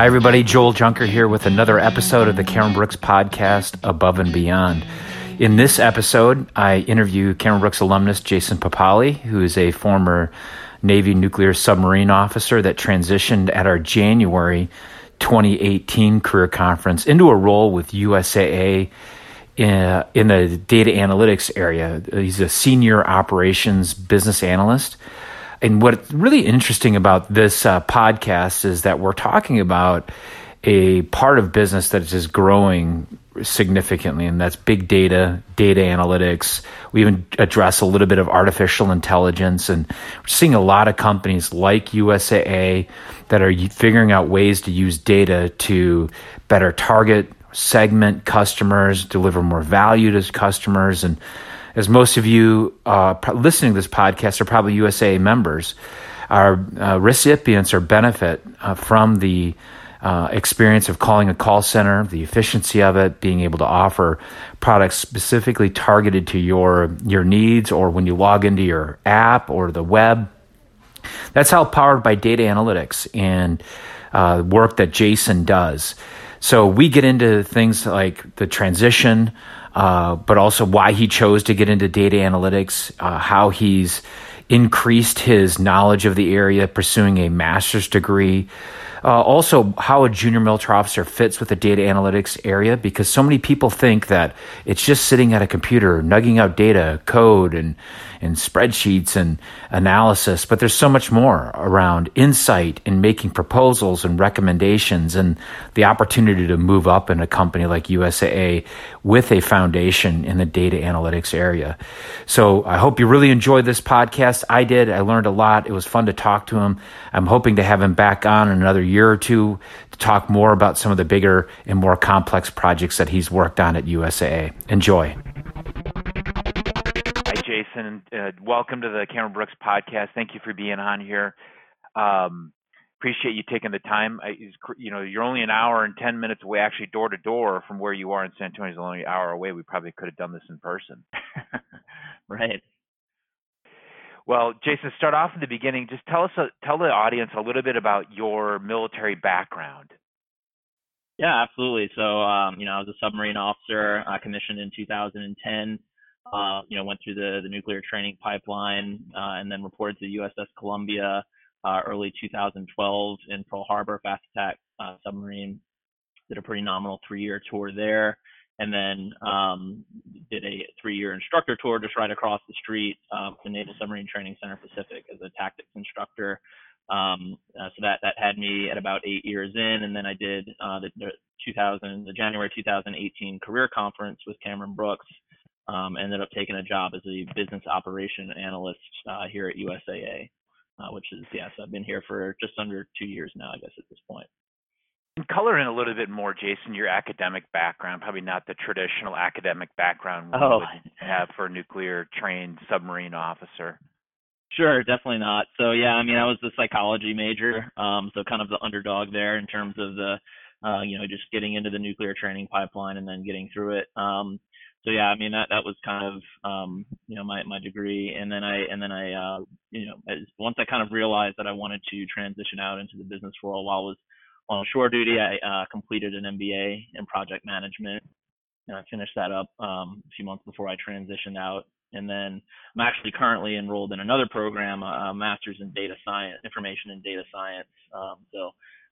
Hi, everybody. Joel Junker here with another episode of the Cameron Brooks podcast, Above and Beyond. In this episode, I interview Cameron Brooks alumnus Jason Papali, who is a former Navy nuclear submarine officer that transitioned at our January 2018 career conference into a role with USAA in, uh, in the data analytics area. He's a senior operations business analyst and what's really interesting about this uh, podcast is that we're talking about a part of business that is growing significantly, and that's big data, data analytics. We even address a little bit of artificial intelligence, and we're seeing a lot of companies like USAA that are figuring out ways to use data to better target, segment customers, deliver more value to customers, and as most of you uh, listening to this podcast are probably USAA members, our uh, recipients or benefit uh, from the uh, experience of calling a call center, the efficiency of it, being able to offer products specifically targeted to your your needs, or when you log into your app or the web. That's how powered by data analytics and uh, work that Jason does. So we get into things like the transition uh, but also why he chose to get into data analytics, uh, how he's increased his knowledge of the area, pursuing a master's degree. Uh, also, how a junior military officer fits with the data analytics area, because so many people think that it's just sitting at a computer, nugging out data, code, and and spreadsheets and analysis, but there's so much more around insight and making proposals and recommendations and the opportunity to move up in a company like USAA with a foundation in the data analytics area. So I hope you really enjoyed this podcast. I did. I learned a lot. It was fun to talk to him. I'm hoping to have him back on in another year or two to talk more about some of the bigger and more complex projects that he's worked on at USAA. Enjoy. Jason. Uh, welcome to the Cameron Brooks podcast. Thank you for being on here. Um, appreciate you taking the time. I, you know, you're only an hour and 10 minutes away, actually door to door from where you are in San Antonio is only an hour away. We probably could have done this in person. right. Well, Jason, start off in the beginning. Just tell us, uh, tell the audience a little bit about your military background. Yeah, absolutely. So, um, you know, I was a submarine officer, uh, commissioned in 2010 uh, you know, went through the, the nuclear training pipeline uh, and then reported to the USS Columbia uh, early 2012 in Pearl Harbor, fast attack uh, submarine. Did a pretty nominal three-year tour there, and then um, did a three-year instructor tour just right across the street uh, the Naval Submarine Training Center Pacific as a tactics instructor. Um, uh, so that that had me at about eight years in, and then I did uh, the, the 2000 the January 2018 career conference with Cameron Brooks um, ended up taking a job as a business operation analyst uh, here at USAA, uh, which is yes, I've been here for just under two years now, I guess at this point. And color in a little bit more, Jason, your academic background, probably not the traditional academic background we oh. would have for a nuclear trained submarine officer. Sure, definitely not. So yeah, I mean, I was the psychology major, um, so kind of the underdog there in terms of the, uh, you know, just getting into the nuclear training pipeline and then getting through it. Um, so yeah, I mean that that was kind of um, you know my my degree, and then I and then I uh, you know as, once I kind of realized that I wanted to transition out into the business world while I was on shore duty, I uh, completed an MBA in project management, and I finished that up um, a few months before I transitioned out. And then I'm actually currently enrolled in another program, a, a master's in data science, information and data science. Um, so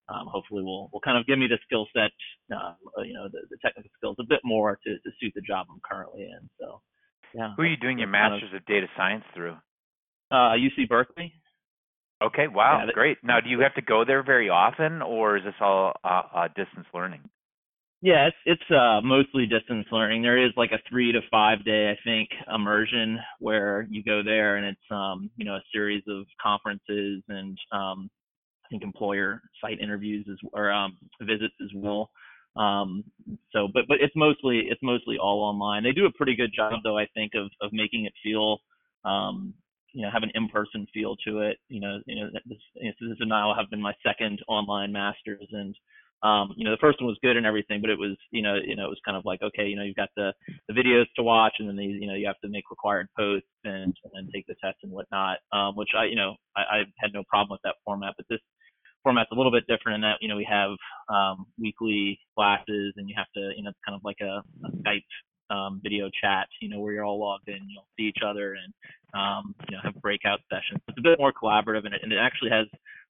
um, hopefully will will kind of give me the skill set, uh, you know, the, the, technical skills a bit more to, to suit the job I'm currently in. So, yeah. Who are you doing your master's of, of data science through? Uh, UC Berkeley. Okay, wow, yeah, great. Now, do you have to go there very often, or is this all uh, uh, distance learning? Yeah, it's it's uh, mostly distance learning. There is like a three to five day, I think, immersion where you go there and it's um, you know a series of conferences and um, I think employer site interviews as or um, visits as well. Um, so, but but it's mostly it's mostly all online. They do a pretty good job though, I think, of of making it feel um, you know have an in-person feel to it. You know, you know this, this is now have been my second online masters, and um, you know the first one was good and everything, but it was you know you know it was kind of like okay, you know you've got the the videos to watch, and then you know you have to make required posts and and take the tests and whatnot, um, which I you know I, I had no problem with that format, but this format's a little bit different in that you know we have um, weekly classes and you have to you know it's kind of like a, a Skype um, video chat you know where you're all logged in you'll see each other and um, you know have breakout sessions. It's a bit more collaborative and it, and it actually has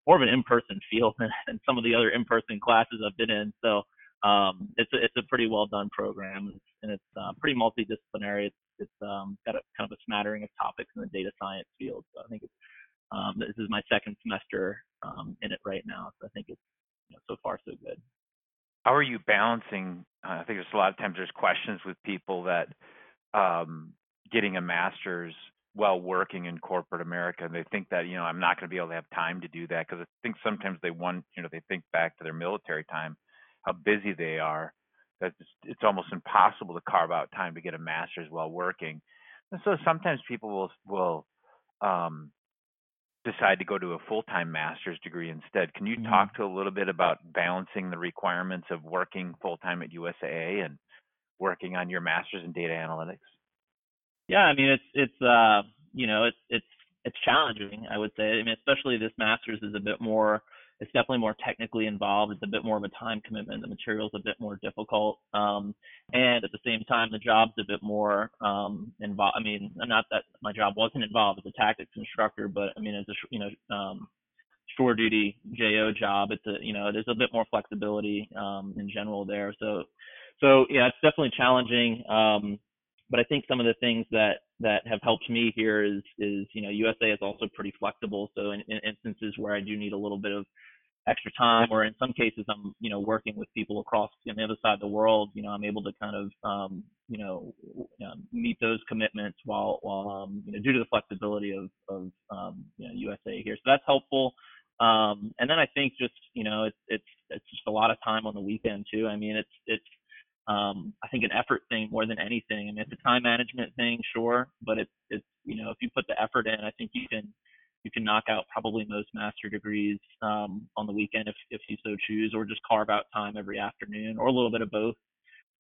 more of an in-person feel than, than some of the other in-person classes I've been in. So um, it's a, it's a pretty well done program and it's uh, pretty multidisciplinary. It's, it's um, got a kind of a smattering of topics in the data science field. So I think it's um, this is my second semester um, in it right now, so I think it's you know, so far so good. How are you balancing? Uh, I think there's a lot of times there's questions with people that um, getting a master's while working in corporate America, and they think that you know I'm not going to be able to have time to do that because I think sometimes they want you know they think back to their military time, how busy they are, that it's, it's almost impossible to carve out time to get a master's while working, and so sometimes people will will um, decide to go to a full-time master's degree instead. Can you mm-hmm. talk to a little bit about balancing the requirements of working full-time at USAA and working on your master's in data analytics? Yeah, I mean it's it's uh you know it's it's it's challenging. I would say. I mean especially this master's is a bit more it's definitely more technically involved. It's a bit more of a time commitment. The material's a bit more difficult, um, and at the same time, the job's a bit more um, involved. I mean, not that my job wasn't involved as a tactics instructor, but I mean, as a you know um, shore duty JO job, it's a you know there's a bit more flexibility um, in general there. So, so yeah, it's definitely challenging. Um, but I think some of the things that that have helped me here is is you know USAA is also pretty flexible. So in, in instances where I do need a little bit of extra time, or in some cases I'm you know working with people across on the other side of the world, you know I'm able to kind of um, you know meet those commitments while while um, you know due to the flexibility of of um, you know USAA here. So that's helpful. Um, and then I think just you know it's it's it's just a lot of time on the weekend too. I mean it's it's um, I think an effort thing more than anything. I mean, it's a time management thing, sure, but it's it's you know if you put the effort in, I think you can you can knock out probably most master degrees um, on the weekend if if you so choose, or just carve out time every afternoon, or a little bit of both.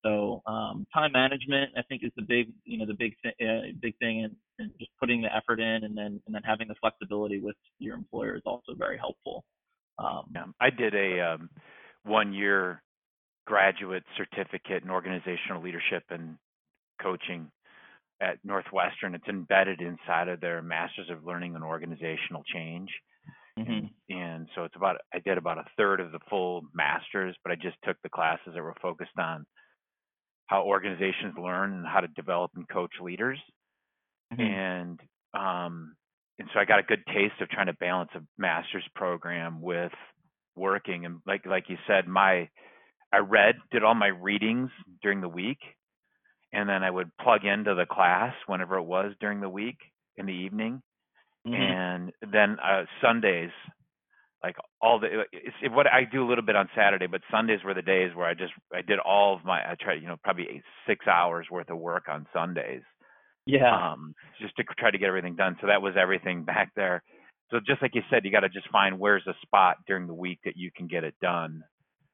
So um, time management, I think, is the big you know the big uh, big thing, and, and just putting the effort in, and then and then having the flexibility with your employer is also very helpful. Um, yeah, I did a um, one year graduate certificate in organizational leadership and coaching at Northwestern. It's embedded inside of their Masters of Learning and Organizational Change. Mm-hmm. And, and so it's about I did about a third of the full masters, but I just took the classes that were focused on how organizations learn and how to develop and coach leaders. Mm-hmm. And um, and so I got a good taste of trying to balance a master's program with working. And like like you said, my I read, did all my readings during the week, and then I would plug into the class whenever it was during the week in the evening, mm-hmm. and then uh, Sundays, like all the it's, it, what I do a little bit on Saturday, but Sundays were the days where I just I did all of my I tried you know probably eight, six hours worth of work on Sundays. Yeah. Um, just to try to get everything done. So that was everything back there. So just like you said, you got to just find where's a spot during the week that you can get it done.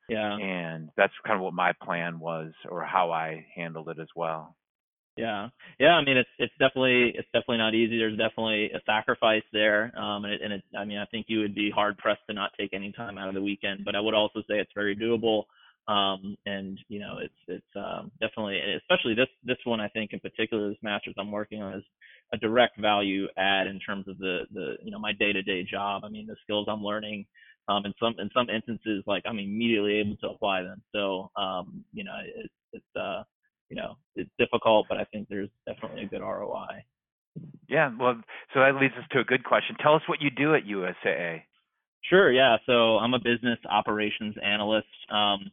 Yeah. And that's kind of what my plan was or how I handled it as well. Yeah. Yeah, I mean it's it's definitely it's definitely not easy. There's definitely a sacrifice there. Um and it, and it I mean I think you would be hard pressed to not take any time out of the weekend, but I would also say it's very doable. Um and you know it's it's um definitely especially this this one I think in particular this masters I'm working on is a direct value add in terms of the the you know my day-to-day job. I mean the skills I'm learning um, in some in some instances, like I'm immediately able to apply them. So um, you know, it, it's uh, you know, it's difficult, but I think there's definitely a good ROI. Yeah, well, so that leads us to a good question. Tell us what you do at USAA. Sure. Yeah. So I'm a business operations analyst. Um,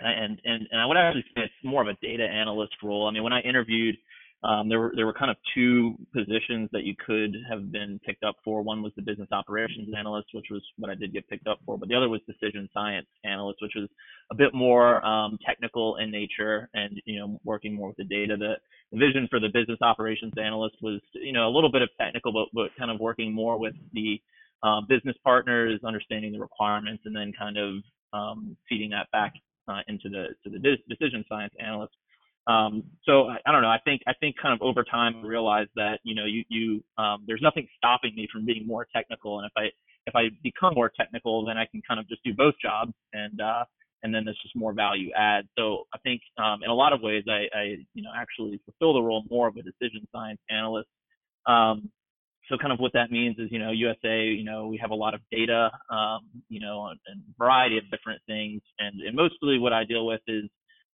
and, and, and I would actually say it's more of a data analyst role. I mean, when I interviewed um, there were there were kind of two positions that you could have been picked up for. One was the business operations analyst, which was what I did get picked up for, but the other was decision science analyst, which was a bit more um, technical in nature and you know working more with the data. The, the vision for the business operations analyst was you know a little bit of technical, but but kind of working more with the uh, business partners, understanding the requirements, and then kind of um, feeding that back uh, into the to the decision science analyst Um, so I, I, don't know. I think I think kind of over time I realized that you know you you um, there's nothing stopping me from being more technical, and if I if I become more technical, then I can kind of just do both jobs, and uh, and then there's just more value add. So I think um, in a lot of ways I, I you know actually fulfill the role more of a decision science analyst. Um, so kind of what that means is, you know, USAA, you know, we have a lot of data, um, you know, and a variety of different things. And, and mostly what I deal with is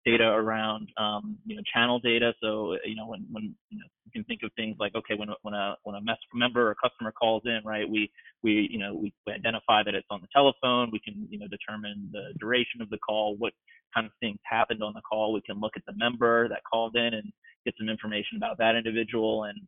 data around, um, you know, channel data. So, you know, when, when, you know, you can think of things like, okay, when, when a, when a member or customer calls in, right, we, we, you know, we identify that it's on the telephone. We can, you know, determine the duration of the call, what kind of things happened on the call. We can look at the member that called in and get some information about that individual and,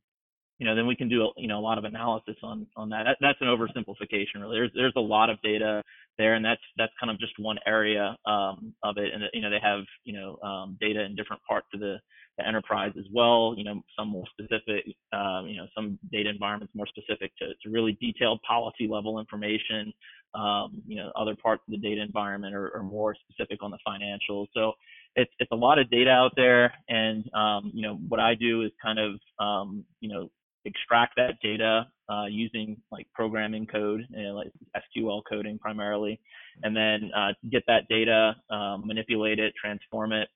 you know, then we can do you know a lot of analysis on on that. that. That's an oversimplification, really. There's there's a lot of data there, and that's that's kind of just one area um, of it. And you know, they have you know um, data in different parts of the, the, enterprise as well. You know, some more specific, um, you know, some data environments more specific to, to really detailed policy level information. Um, you know, other parts of the data environment are, are, more specific on the financials. So it's it's a lot of data out there, and um, you know, what I do is kind of um, you know extract that data uh, using like programming code, you know, like SQL coding primarily, and then uh, get that data, um, manipulate it, transform it,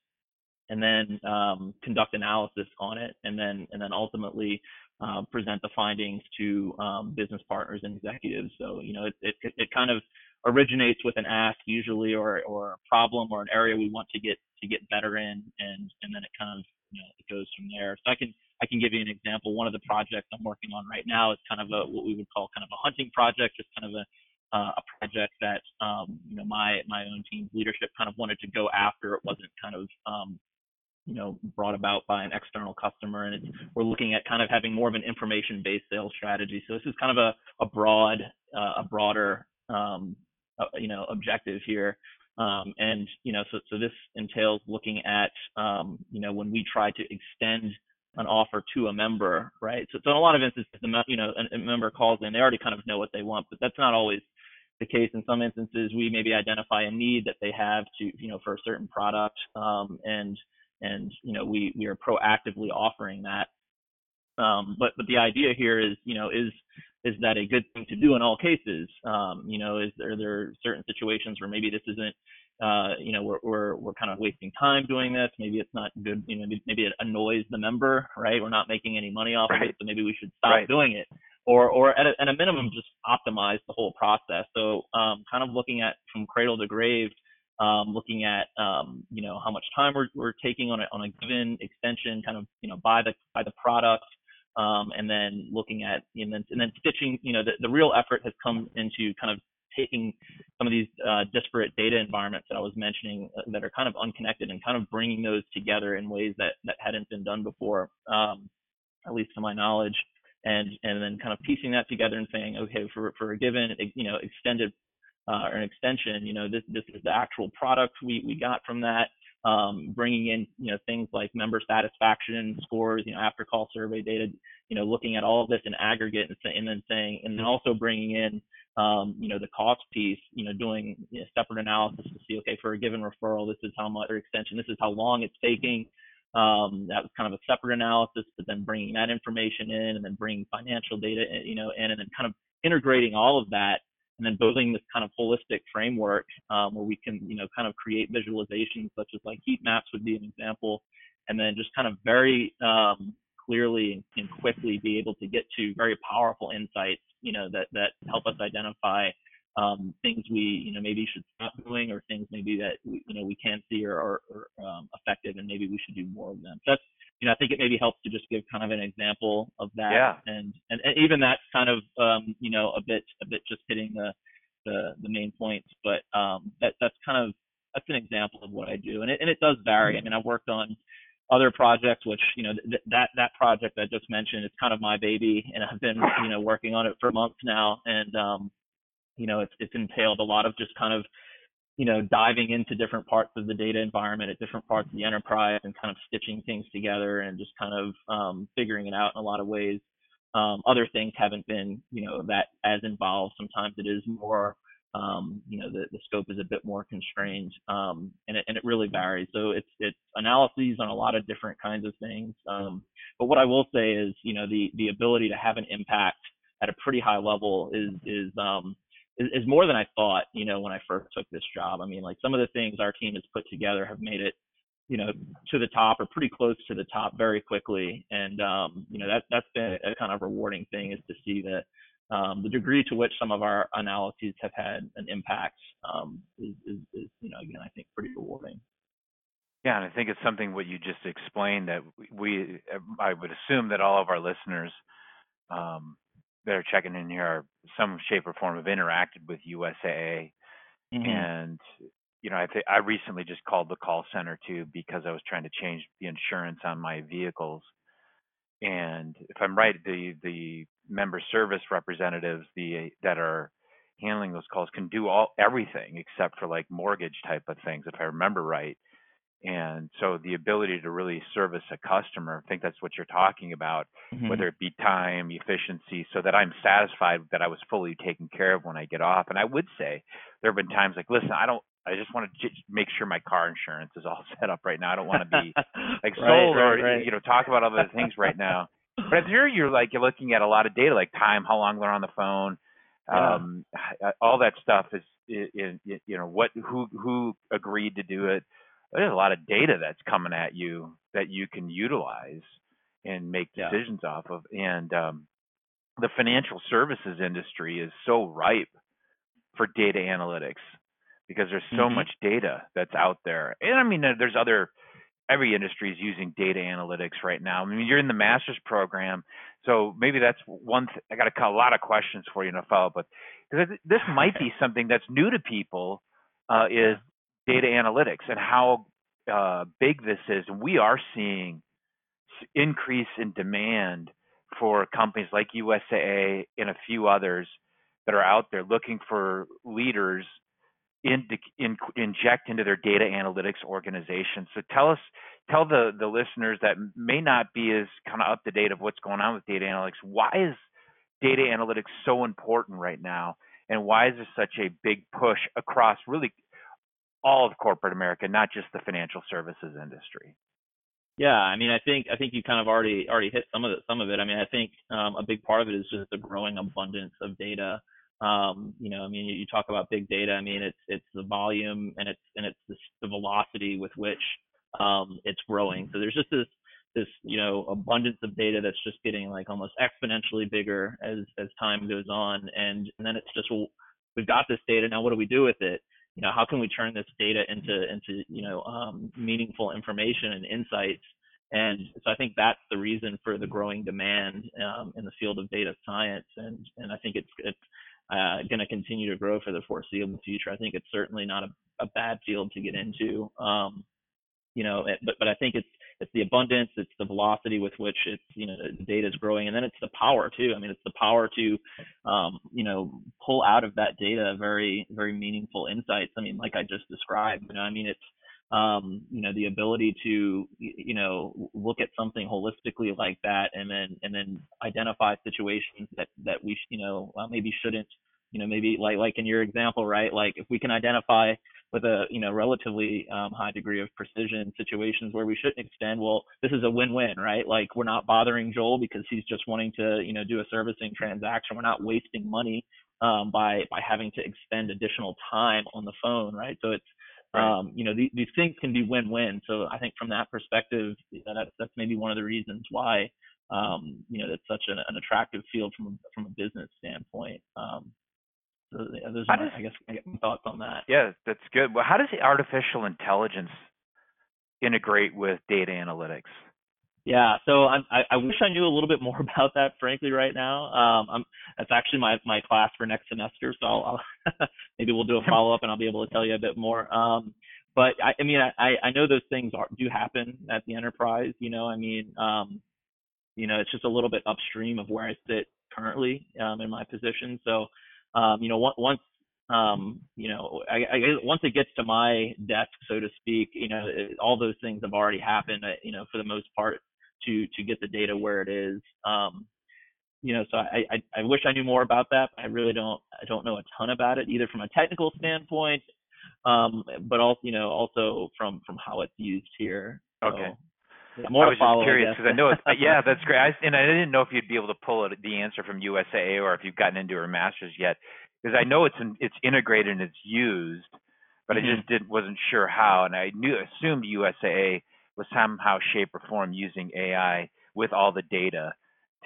and then um, conduct analysis on it, and then and then ultimately uh, present the findings to um, business partners and executives. So you know, it, it it kind of originates with an ask usually, or or a problem or an area we want to get to get better in, and and then it kind of you know it goes from there. So I can I can give you an example. One of the projects I'm working on right now is kind of a what we would call kind of a hunting project, just kind of a uh, a project that um, you know my my own team's leadership kind of wanted to go after. It wasn't kind of um, you know brought about by an external customer, and we're looking at kind of having more of an information-based sales strategy. So this is kind of a a broad uh, a broader um, uh, you know objective here. Um, and you know, so so this entails looking at um, you know when we try to extend an offer to a member, right? So, so in a lot of instances, the you know a, member calls in, they already kind of know what they want, but that's not always the case. In some instances, we maybe identify a need that they have to you know for a certain product, um, and and you know we we are proactively offering that. Um, but but the idea here is you know is is that a good thing to do in all cases? Um, you know, is there, there certain situations where maybe this isn't uh, you know, we're, we're, we're kind of wasting time doing this. Maybe it's not good. You know, maybe, it annoys the member, right? We're not making any money off right. of it, so maybe we should stop right. doing it, or, or at a, at a minimum, just optimize the whole process. So, um, kind of looking at from cradle to grave, um, looking at, um, you know, how much time we're, we're taking on a, on a given extension, kind of, you know, by the, by the product, um, and then looking at and then and then stitching. You know, the, the real effort has come into kind of taking some of these uh, disparate data environments that I was mentioning uh, that are kind of unconnected and kind of bringing those together in ways that that hadn't been done before, um, at least to my knowledge, and and then kind of piecing that together and saying, okay, for for a given you know extended uh, or an extension, you know this this is the actual product we we got from that. Um, bringing in you know things like member satisfaction scores, you know after call survey data, you know looking at all of this in aggregate and, and then saying and then also bringing in um, you know, the cost piece, you know, doing you know, separate analysis to see, okay, for a given referral, this is how much, or extension, this is how long it's taking. Um, that was kind of a separate analysis, but then bringing that information in and then bringing financial data, eh, you know, in and then kind of integrating all of that and then building this kind of holistic framework um, where we can, you know, kind of create visualizations such as like heat maps would be an example, and then just kind of very um, clearly and quickly be able to get to very powerful insights, you know, that, that help us identify um, things we, you know, maybe should stop doing or things maybe that, we, you know, we can see are, are, are um, effective and maybe we should do more of them. So that's, you know, I think it maybe helps to just give kind of an example of that. Yeah. And, and, and even that's kind of, um, you know, a bit, a bit just hitting the, the, the main points, but um, that, that's kind of, that's an example of what I do. And it, and it does vary. I mean, I've worked on, other projects, which you know th- that that project I just mentioned is kind of my baby, and I've been you know working on it for months now, and um, you know it's it's entailed a lot of just kind of you know diving into different parts of the data environment at different parts of the enterprise and kind of stitching things together and just kind of um, figuring it out in a lot of ways. Um, other things haven't been you know that as involved. Sometimes it is more um, you know, the, the scope is a bit more constrained, um, and it and it really varies. So it's it's analyses on a lot of different kinds of things. Um, but what I will say is, you know, the the ability to have an impact at a pretty high level is is um is, is more than I thought. You know, when I first took this job, I mean, like some of the things our team has put together have made it you know to the top or pretty close to the top very quickly and um, you know that that's been a kind of rewarding thing is to see that um, the degree to which some of our analyses have had an impact um, is, is, is, you know again I think pretty rewarding. Yeah, and I think it's something what you just explained that we I would assume that all of our listeners um, that are checking in here are some shape or form have interacted with USAA mm-hmm. and you know, I think I recently just called the call center too because I was trying to change the insurance on my vehicles. And if I'm right, the the member service representatives the that are handling those calls can do all everything except for like mortgage type of things, if I remember right. And so the ability to really service a customer, I think that's what you're talking about, mm-hmm. whether it be time, efficiency, so that I'm satisfied that I was fully taken care of when I get off. And I would say there have been times like, listen, I don't I just want to make sure my car insurance is all set up right now. I don't want to be like sold right, right, or right. you know talk about other things right now. But here you're like you're looking at a lot of data, like time, how long they're on the phone, yeah. um, all that stuff is, is, is, you know what who who agreed to do it. There's a lot of data that's coming at you that you can utilize and make decisions yeah. off of. And um, the financial services industry is so ripe for data analytics because there's so mm-hmm. much data that's out there. And I mean, there's other every industry is using data analytics right now. I mean, you're in the master's program, so maybe that's one. Th- I got a, lot of questions for you to follow up with because this might be something that's new to people. Uh, is data analytics and how uh, big this is, and we are seeing increase in demand for companies like USAA and a few others that are out there looking for leaders in, in, inject into their data analytics organization. So tell us, tell the the listeners that may not be as kind of up to date of what's going on with data analytics. Why is data analytics so important right now, and why is there such a big push across really all of corporate America, not just the financial services industry? Yeah, I mean, I think I think you kind of already already hit some of it. Some of it. I mean, I think um, a big part of it is just the growing abundance of data um, you know, I mean, you talk about big data. I mean, it's it's the volume and it's and it's the, the velocity with which um, it's growing. So there's just this this you know abundance of data that's just getting like almost exponentially bigger as as time goes on, and and then it's just well, we've got this data now. What do we do with it? You know, how can we turn this data into into you know um, meaningful information and insights? And so I think that's the reason for the growing demand um, in the field of data science, and and I think it's it's uh, going to continue to grow for the foreseeable future. I think it's certainly not a, a bad field to get into. Um, you know, it, but but I think it's it's the abundance, it's the velocity with which it's you know the data is growing, and then it's the power too. I mean, it's the power to um, you know pull out of that data very very meaningful insights. I mean, like I just described. You know, I mean it's um, you know, the ability to, you know, look at something holistically like that, and then and then identify situations that that we, you know, well, maybe shouldn't, you know, maybe like like in your example, right? Like if we can identify with a you know relatively um, high degree of precision situations where we shouldn't extend, well, this is a win-win, right? Like we're not bothering Joel because he's just wanting to, you know, do a servicing transaction. We're not wasting money um, by by having to expend additional time on the phone, right? So it's Right. Um, you know, these, these things can be win-win. So I think from that perspective, you know, that's that's maybe one of the reasons why um, you know that's such an, an attractive field from a, from a business standpoint. Um, so those are my, does, I guess my thoughts on that. Yeah, that's good. Well, how does the artificial intelligence integrate with data analytics? Yeah, so I'm, I, I wish I knew a little bit more about that, frankly, right now. Um, I'm, that's actually my, my class for next semester, so I'll, I'll maybe we'll do a follow up and I'll be able to tell you a bit more. Um, but I, I mean, I, I know those things are, do happen at the enterprise. You know, I mean, um, you know, it's just a little bit upstream of where I sit currently um, in my position. So, um, you know, once um, you know, I, I, once it gets to my desk, so to speak, you know, it, all those things have already happened. Uh, you know, for the most part, to to get the data where it is. Um, you know, so I, I I wish I knew more about that. I really don't I don't know a ton about it either from a technical standpoint, um, but also you know also from from how it's used here. So, okay. Yeah, more I was follow, just curious because I, I, know it's yeah that's great. I, and I didn't know if you'd be able to pull it, the answer from USAA or if you've gotten into her masters yet because I know it's in, it's integrated and it's used, but mm-hmm. I just didn't wasn't sure how, and I knew assumed USAA was somehow shape or form using AI with all the data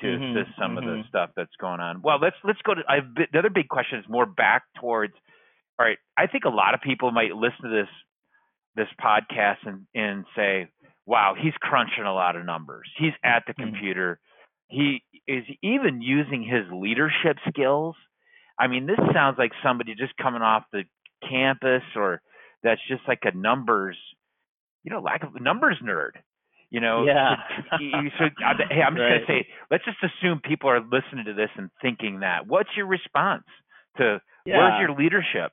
to mm-hmm. assist some mm-hmm. of the mm-hmm. stuff that's going on. Well, let's let's go to I, the other big question is more back towards. All right, I think a lot of people might listen to this this podcast and and say, "Wow, he's crunching a lot of numbers. He's at the mm-hmm. computer. He is even using his leadership skills." I mean, this sounds like somebody just coming off the campus or that's just like a numbers, you know, lack of numbers nerd. You know, yeah. so, hey, I'm just right. gonna say, let's just assume people are listening to this and thinking that. What's your response to yeah. where's your leadership?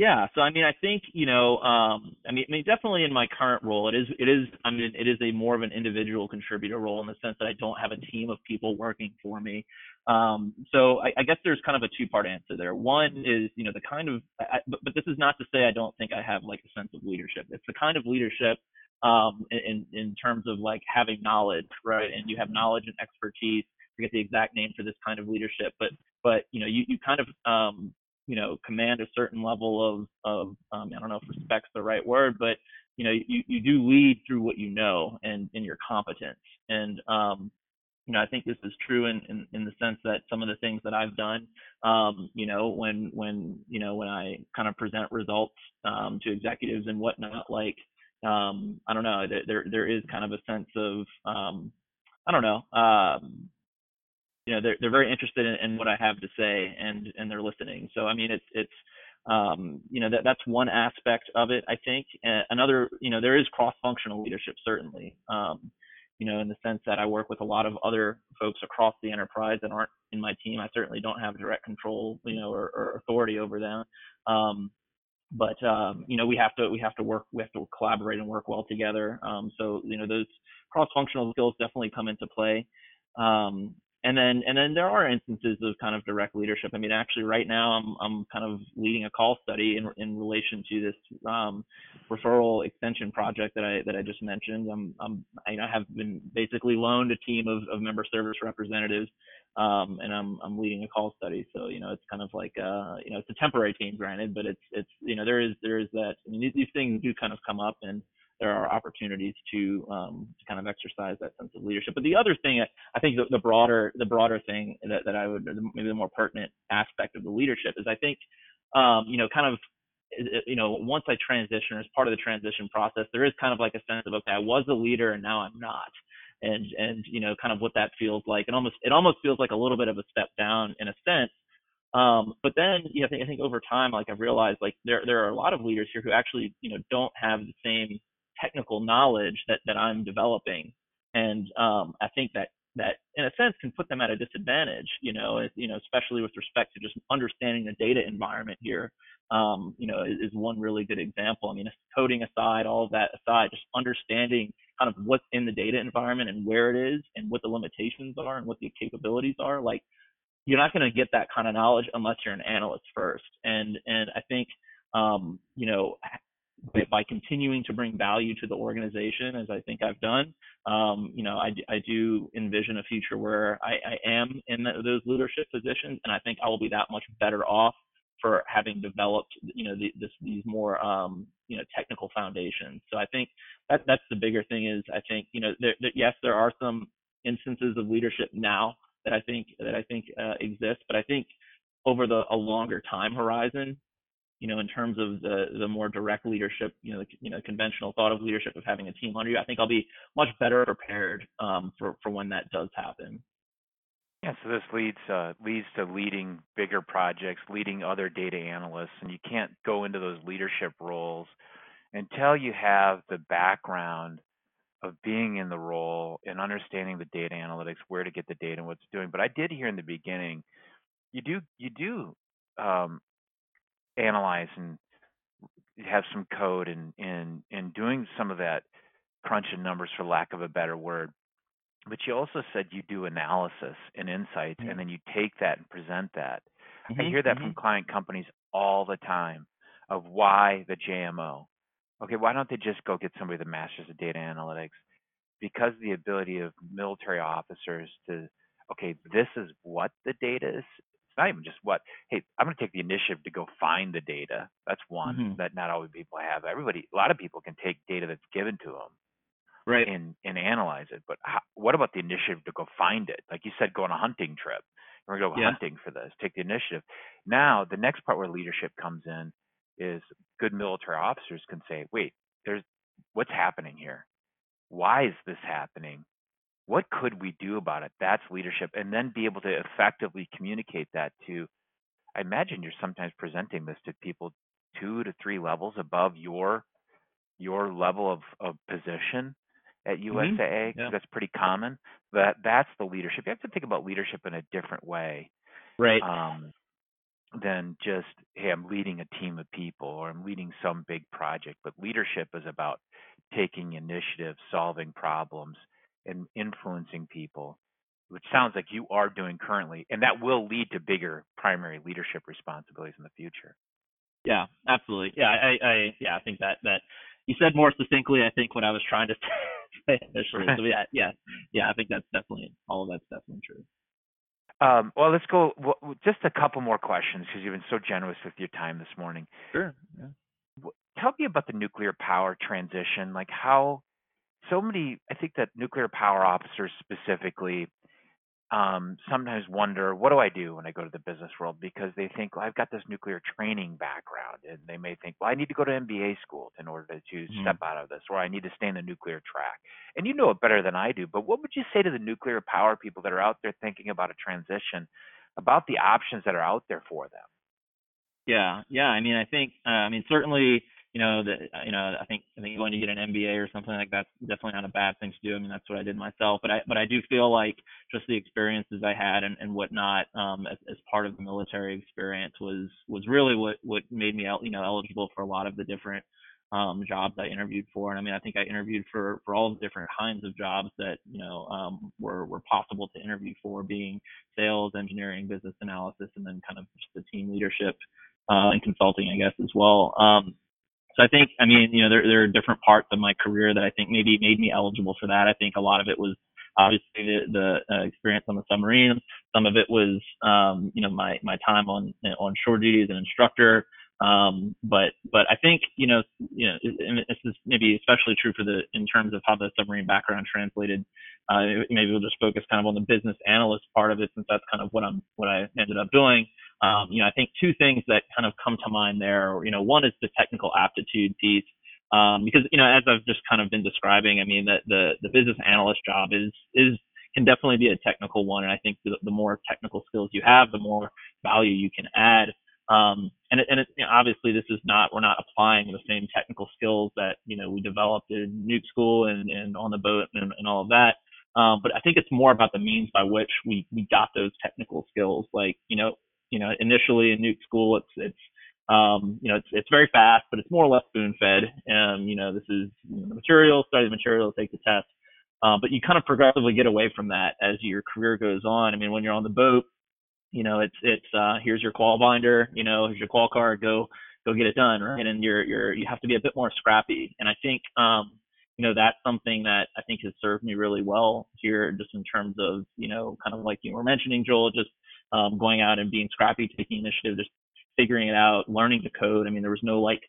Yeah, so I mean, I think you know, um, I mean, I mean, definitely in my current role, it is, it is, I mean, it is a more of an individual contributor role in the sense that I don't have a team of people working for me. Um, so I, I guess there's kind of a two-part answer there. One is, you know, the kind of, I, but, but this is not to say I don't think I have like a sense of leadership. It's the kind of leadership um, in, in terms of like having knowledge, right? And you have knowledge and expertise. I forget the exact name for this kind of leadership, but but you know you, you kind of um, you know command a certain level of of um, I don't know if respect's the right word, but you know you, you do lead through what you know and in your competence. And um, you know I think this is true in, in in the sense that some of the things that I've done, um, you know when when you know when I kind of present results um, to executives and whatnot, like um, I don't know, there there is kind of a sense of um, I don't know, um, you know, they're they're very interested in, in, what I have to say and and they're listening. So I mean, it's it's um, you know that that's one aspect of it. I think uh, another, you know, there is cross-functional leadership certainly. Um, you know, in the sense that I work with a lot of other folks across the enterprise that aren't in my team. I certainly don't have direct control, you know, or, or authority over them. Um, but um, you know we have to we have to work we have to collaborate and work well together. Um, so you know those cross-functional skills definitely come into play. Um, and then and then there are instances of kind of direct leadership. I mean, actually, right now I'm I'm kind of leading a call study in in relation to this um, referral extension project that I that I just mentioned. I'm I'm I have been basically loaned a team of, of member service representatives, um, and I'm I'm leading a call study. So you know, it's kind of like uh, you know, it's a temporary team, granted, but it's it's you know, there is there is that. I mean, these, things do kind of come up and there are opportunities to um, to kind of exercise that sense of leadership. But the other thing, I think the, the broader the broader thing that, that I would maybe the more pertinent aspect of the leadership is I think um, you know kind of you know once I transition as part of the transition process, there is kind of like a sense of okay, I was a leader and now I'm not. And and you know kind of what that feels like. It almost it almost feels like a little bit of a step down in a sense. Um, but then you know, I think I think over time, like I've realized, like there there are a lot of leaders here who actually you know don't have the same technical knowledge that, that I'm developing. And um, I think that that in a sense can put them at a disadvantage, you know, you know, especially with respect to just understanding the data environment here. Um, you know, is, is, one really good example. I mean, coding aside, all of that aside, just understanding kind of what's in the data environment and where it is and what the limitations are and what the capabilities are. Like, you're not going to get that kind of knowledge unless you're an analyst first. And and I think um, you know by continuing to bring value to the organization, as I think I've done, um, you know, I, I do envision a future where I, I am in the, those leadership positions, and I think I will be that much better off for having developed, you know, the, this, these more, um, you know, technical foundations. So I think that that's the bigger thing is I think, you know, there, there, yes, there are some instances of leadership now that I think that I think uh, exist, but I think over the a longer time horizon, you know, in terms of the the more direct leadership, you know, the, you know, conventional thought of leadership of having a team under you, I think I'll be much better prepared um, for for when that does happen. Yeah, so this leads uh, leads to leading bigger projects, leading other data analysts, and you can't go into those leadership roles until you have the background of being in the role and understanding the data analytics, where to get the data and what's doing. But I did hear in the beginning, you do you do um, analyze and have some code and and and doing some of that crunching numbers for lack of a better word but you also said you do analysis and insights, Mhm. and then you take that and present that. I Mhm, hear that from mhm. client companies all the time of why the JMO. Okay, why don't they just go get somebody that masters of data analytics? Because the ability of military officers to, okay, this is what the data is. It's not even just what. Hey, I'm going to take the initiative to go find the data. That's one Mhm. that not all people have. Everybody, a lot of people can take data that's given to them Right. and and analyze it. But how, what about the initiative to go find it? Like you said, go on a hunting trip. We're gonna go Yeah. hunting for this. Take the initiative. Now the next part where leadership comes in is good military officers can say, wait, there's what's happening here. Why is this happening? What could we do about it? That's leadership, and then be able to effectively communicate that to. I imagine you're sometimes presenting this to people two to three levels above your your level of, of position at. USAA. 'cause Yeah. That's pretty common. That that's the leadership. You have to think about leadership in a different way Right. um, than just hey, I'm leading a team of people or I'm leading some big project. But leadership is about taking initiative, solving problems, and influencing people, which sounds like you are doing currently, and that will lead to bigger primary leadership responsibilities in the future. Yeah, absolutely. Yeah, I, I, yeah, I think that that you said more succinctly. I think what I was trying to say initially. So yeah, yeah, yeah. I think that's definitely all of that's definitely true. Um, well, let's go. Well, just a couple more questions because you've been so generous with your time this morning. Sure. Yeah. Tell me about the nuclear power transition. Like how so many. I think that nuclear power officers specifically um, sometimes wonder, what do I do when I go to the business world? Because they think, well, I've got this nuclear training background, and they may think, well, I need to go to MBA school in order to Mhm. step out of this, or I need to stay in the nuclear track. And you know it better than I do. But what would you say to the nuclear power people that are out there thinking about a transition, about the options that are out there for them? Yeah, yeah. I mean, I think, uh, I mean, certainly, you know, that, you know, I think, I think going to get an MBA or something like that's definitely not a bad thing to do. I mean, that's what I did myself. But I, but I do feel like just the experiences I had and, and whatnot, um, as, as part of the military experience was, was really what, what made me, you know, eligible for a lot of the different, um, jobs I interviewed for. And I mean, I think I interviewed for, for all the different kinds of jobs that, you know, um, were, were possible to interview for being sales, engineering, business analysis, and then kind of just the team leadership uh, and consulting, I guess, as well. Um, so I think, I mean, you know, there there are different parts of my career that I think maybe made me eligible for that. I think a lot of it was obviously the, the uh, experience on the submarine. Some of it was, um, you know, my my time on on shore duty as an instructor. Um, but but I think you know you know this is maybe especially true for the in terms of how the submarine background translated. Uh, maybe we'll just focus kind of on the business analyst part of it since that's kind of what I'm what I ended up doing. Um, you know, I think two things that kind of come to mind there. You know, one is the technical aptitude piece. Um, because you know, as I've just kind of been describing, I mean, the the, the business analyst job is is can definitely be a technical one, and I think the, the more technical skills you have, the more value you can add. Um, and it, and it, you know, obviously this is not we're not applying the same technical skills that you know we developed in nuke school and, and on the boat and, and all of that. Um, but I think it's more about the means by which we we got those technical skills. Like you know you know initially in nuke school it's it's um, you know it's it's very fast, but it's more or less spoon fed. Um, you know this is you know, the material, study the material, take the test. Uh, but you kind of progressively get away from that as your career goes on. I mean, when you're on the boat, you know, it's it's uh here's your qual binder, you know, here's your qual card, go go get it done, right? And you're you're you have to be a bit more scrappy. And I think um, you know, that's something that I think has served me really well here just in terms of, you know, kind of like you were mentioning, Joel, just um going out and being scrappy, taking initiative, just figuring it out, learning the code. I mean, there was no like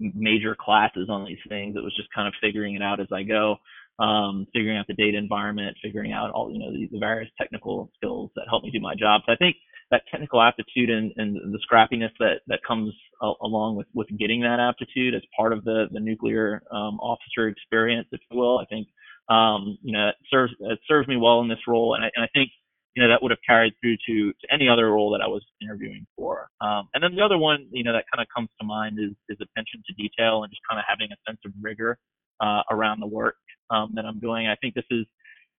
major classes on these things. It was just kind of figuring it out as I go um, figuring out the data environment, figuring out all you know the, the, various technical skills that help me do my job. So I think that technical aptitude and, and the scrappiness that that comes a, along with with getting that aptitude as part of the the nuclear um, officer experience, if you will, I think um, you know it serves it serves me well in this role, and I, and I think you know that would have carried through to, to any other role that I was interviewing for. Um, and then the other one, you know, that kind of comes to mind is is attention to detail and just kind of having a sense of rigor uh, around the work um, that I'm doing. I think this is,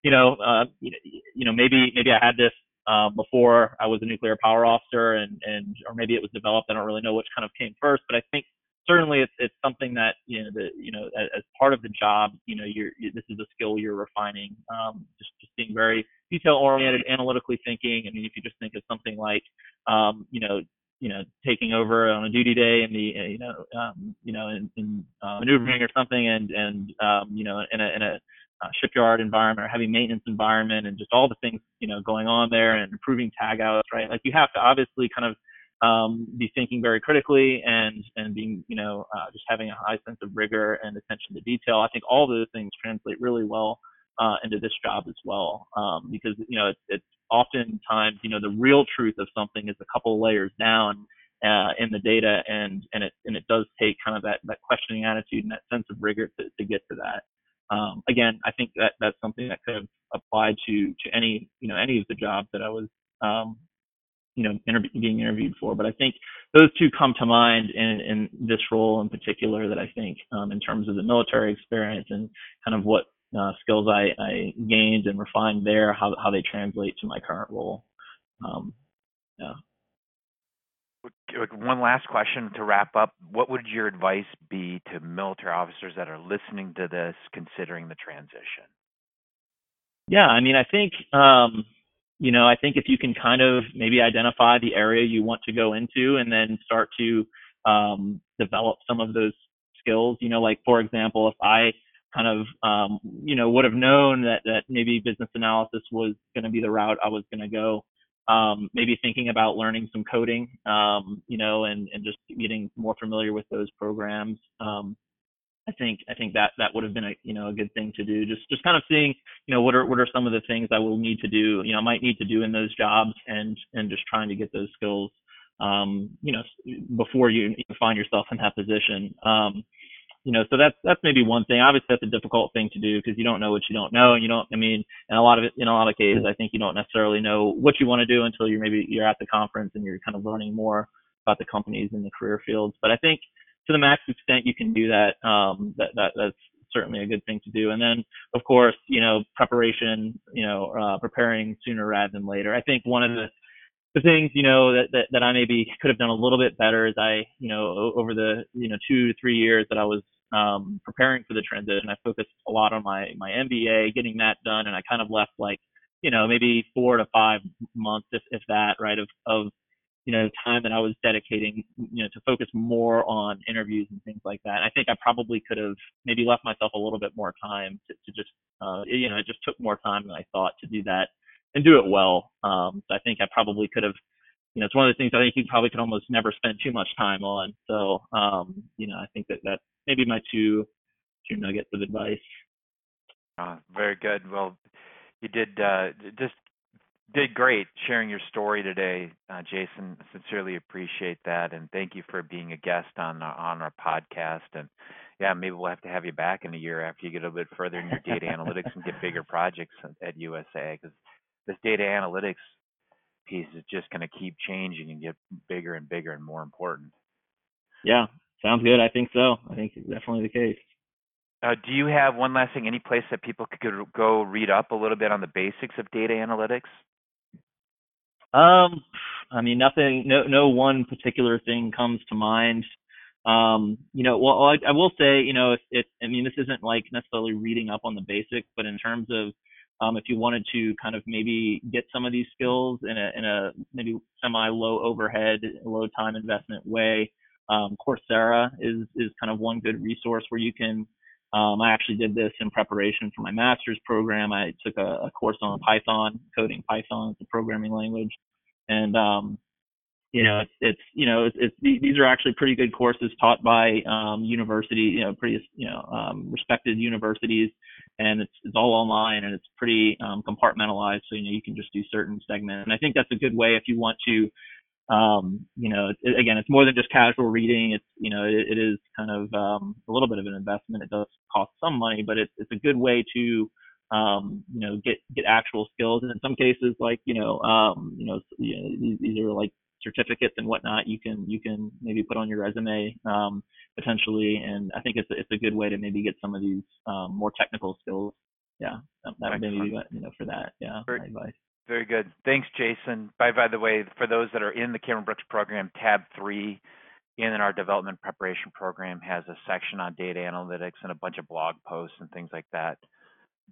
you know, uh, you know, maybe maybe I had this uh, before I was a nuclear power officer, and and or maybe it was developed. I don't really know which kind of came first, but I think certainly it's it's something that you know the you know as, as part of the job you know you're you, this is a skill you're refining um, just just being very detail oriented analytically thinking i mean if you just think of something like um, you know you know taking over on a duty day and the you know um, you know in, in uh, maneuvering or something and and um, you know in a in a uh, shipyard environment or heavy maintenance environment and just all the things you know going on there and improving tag outs right like you have to obviously kind of um, be thinking very critically and and being you know uh, just having a high sense of rigor and attention to detail. I think all those things translate really well uh, into this job as well um, because you know it's, it's oftentimes you know the real truth of something is a couple layers down uh, in the data and and it and it does take kind of that that questioning attitude and that sense of rigor to, to get to that. Um, again, I think that that's something that could have applied to to any you know any of the jobs that I was um, you know being interviewed for. But I think those two come to mind in, in this role in particular that I think um, in terms of the military experience and kind of what uh, skills I, I, gained and refined there, how how they translate to my current role. Um, yeah. One last question to wrap up. What would your advice be to military officers that are listening to this, considering the transition? Yeah, I mean, I think um, you know, I think if you can kind of maybe identify the area you want to go into and then start to um, develop some of those skills, you know, like for example, if I kind of, um, you know, would have known that, that maybe business analysis was going to be the route I was going to go, um, maybe thinking about learning some coding, um, you know, and, and just getting more familiar with those programs. Um, I think I think that that would have been a you know a good thing to do. Just just kind of seeing you know what are what are some of the things I will need to do. You know, I might need to do in those jobs, and and just trying to get those skills. Um, you know, before you find yourself in that position. You know, so that's that's maybe one thing. Obviously, that's a difficult thing to do because you don't know what you don't know, and you don't. I mean, in a lot of it, in a lot of cases, I think you don't necessarily know what you want to do until you're maybe you're at the conference and you're kind of learning more about the companies and the career fields. But I think to the max extent you can do that, um, that, that that's certainly a good thing to do. And then, of course, you know, preparation, you know, uh, preparing sooner rather than later. I think one of the the things you know that, that that I maybe could have done a little bit better as I you know over the you know two to three years that I was um, preparing for the transition, I focused a lot on my my MBA, getting that done, and I kind of left like you know maybe four to five months if if that right of of you know, time that I was dedicating, you know, to focus more on interviews and things like that. I think I probably could have maybe left myself a little bit more time to, to just, uh, you know, it just took more time than I thought to do that and do it well. Um, so I think I probably could have, you know, it's one of the things I think you probably could almost never spend too much time on. So, um, you know, I think that that maybe my two, two nuggets of advice. Uh, very good. Well, you did uh, just did great sharing your story today, uh, Jason. Sincerely appreciate that, and thank you for being a guest on uh, on our podcast. And yeah, maybe we'll have to have you back in a year after you get a little bit further in your data analytics and get bigger projects at USAA, because this data analytics piece is just going to keep changing and get bigger and bigger and more important. Yeah, sounds good. I think so. I think it's definitely the case. Uh, do you have one last thing? Any place that people could go read up a little bit on the basics of data analytics? Um, I mean, nothing, no, no one particular thing comes to mind. Um, you know, well, I, I will say, you know, if it, I mean, this isn't like necessarily reading up on the basics, but in terms of, um, if you wanted to kind of maybe get some of these skills in a, in a maybe semi low overhead, low time investment way, um, Coursera is, is kind of one good resource where you can, um, I actually did this in preparation for my master's program. I took a, a course on Python, coding Python, it's a programming language, and um, you know, it's, it's you know, it's, it's, these are actually pretty good courses taught by um, university, you know, pretty you know um, respected universities, and it's it's all online and it's pretty um, compartmentalized. So you know, you can just do certain segments, and I think that's a good way if you want to um, you know, it, again, it's more than just casual reading. It's, you know, it, it is kind of um, a little bit of an investment. It does cost some money, but it's, it's a good way to, um, you know, get get actual skills. And in some cases, like, you know, um, you know, you know these, these are like certificates and whatnot. You can you can maybe put on your resume um, potentially, and I think it's a, it's a good way to maybe get some of these um, more technical skills. Yeah, that, that maybe you know for that. Yeah, my advice. Very good. Thanks, Jason. By by the way, for those that are in the Cameron Brooks program, tab three in our development preparation program has a section on data analytics and a bunch of blog posts and things like that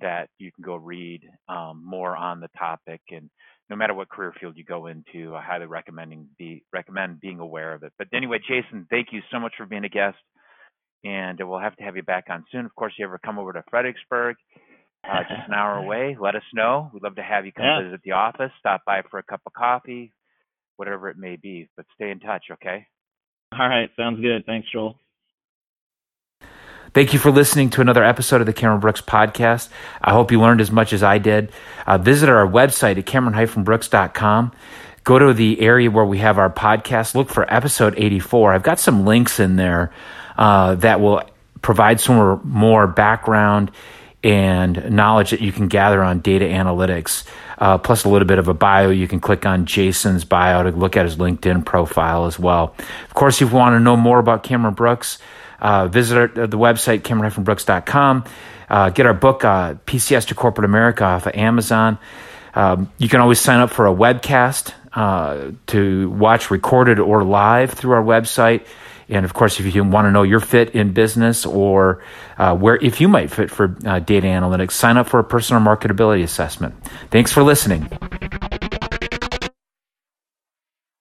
that you can go read um, more on the topic. And no matter what career field you go into, I highly recommending be recommend being aware of it. But anyway, Jason, thank you so much for being a guest, and we'll have to have you back on soon. Of course, you ever come over to Fredericksburg, uh, just an hour away, let us know. We'd love to have you come Yeah. visit the office, stop by for a cup of coffee, whatever it may be. But stay in touch, okay? All right, sounds good. Thanks, Joel. Thank you for listening to another episode of the Cameron Brooks Podcast. I hope you learned as much as I did. Uh, visit our website at cameron-brooks.com. Go to the area where we have our podcast. Look for episode 84. I've got some links in there uh, that will provide some more, background and knowledge that you can gather on data analytics, uh, plus a little bit of a bio. You can click on Jason's bio to look at his LinkedIn profile as well. Of course, if you want to know more about Cameron Brooks, uh, visit our, the website, cameron-brooks.com. Uh, get our book, uh, PCS to Corporate America, off of Amazon. Um, you can always sign up for a webcast uh, to watch recorded or live through our website. And of course, if you want to know your fit in business or uh, where if you might fit for uh, data analytics, sign up for a personal marketability assessment. Thanks for listening.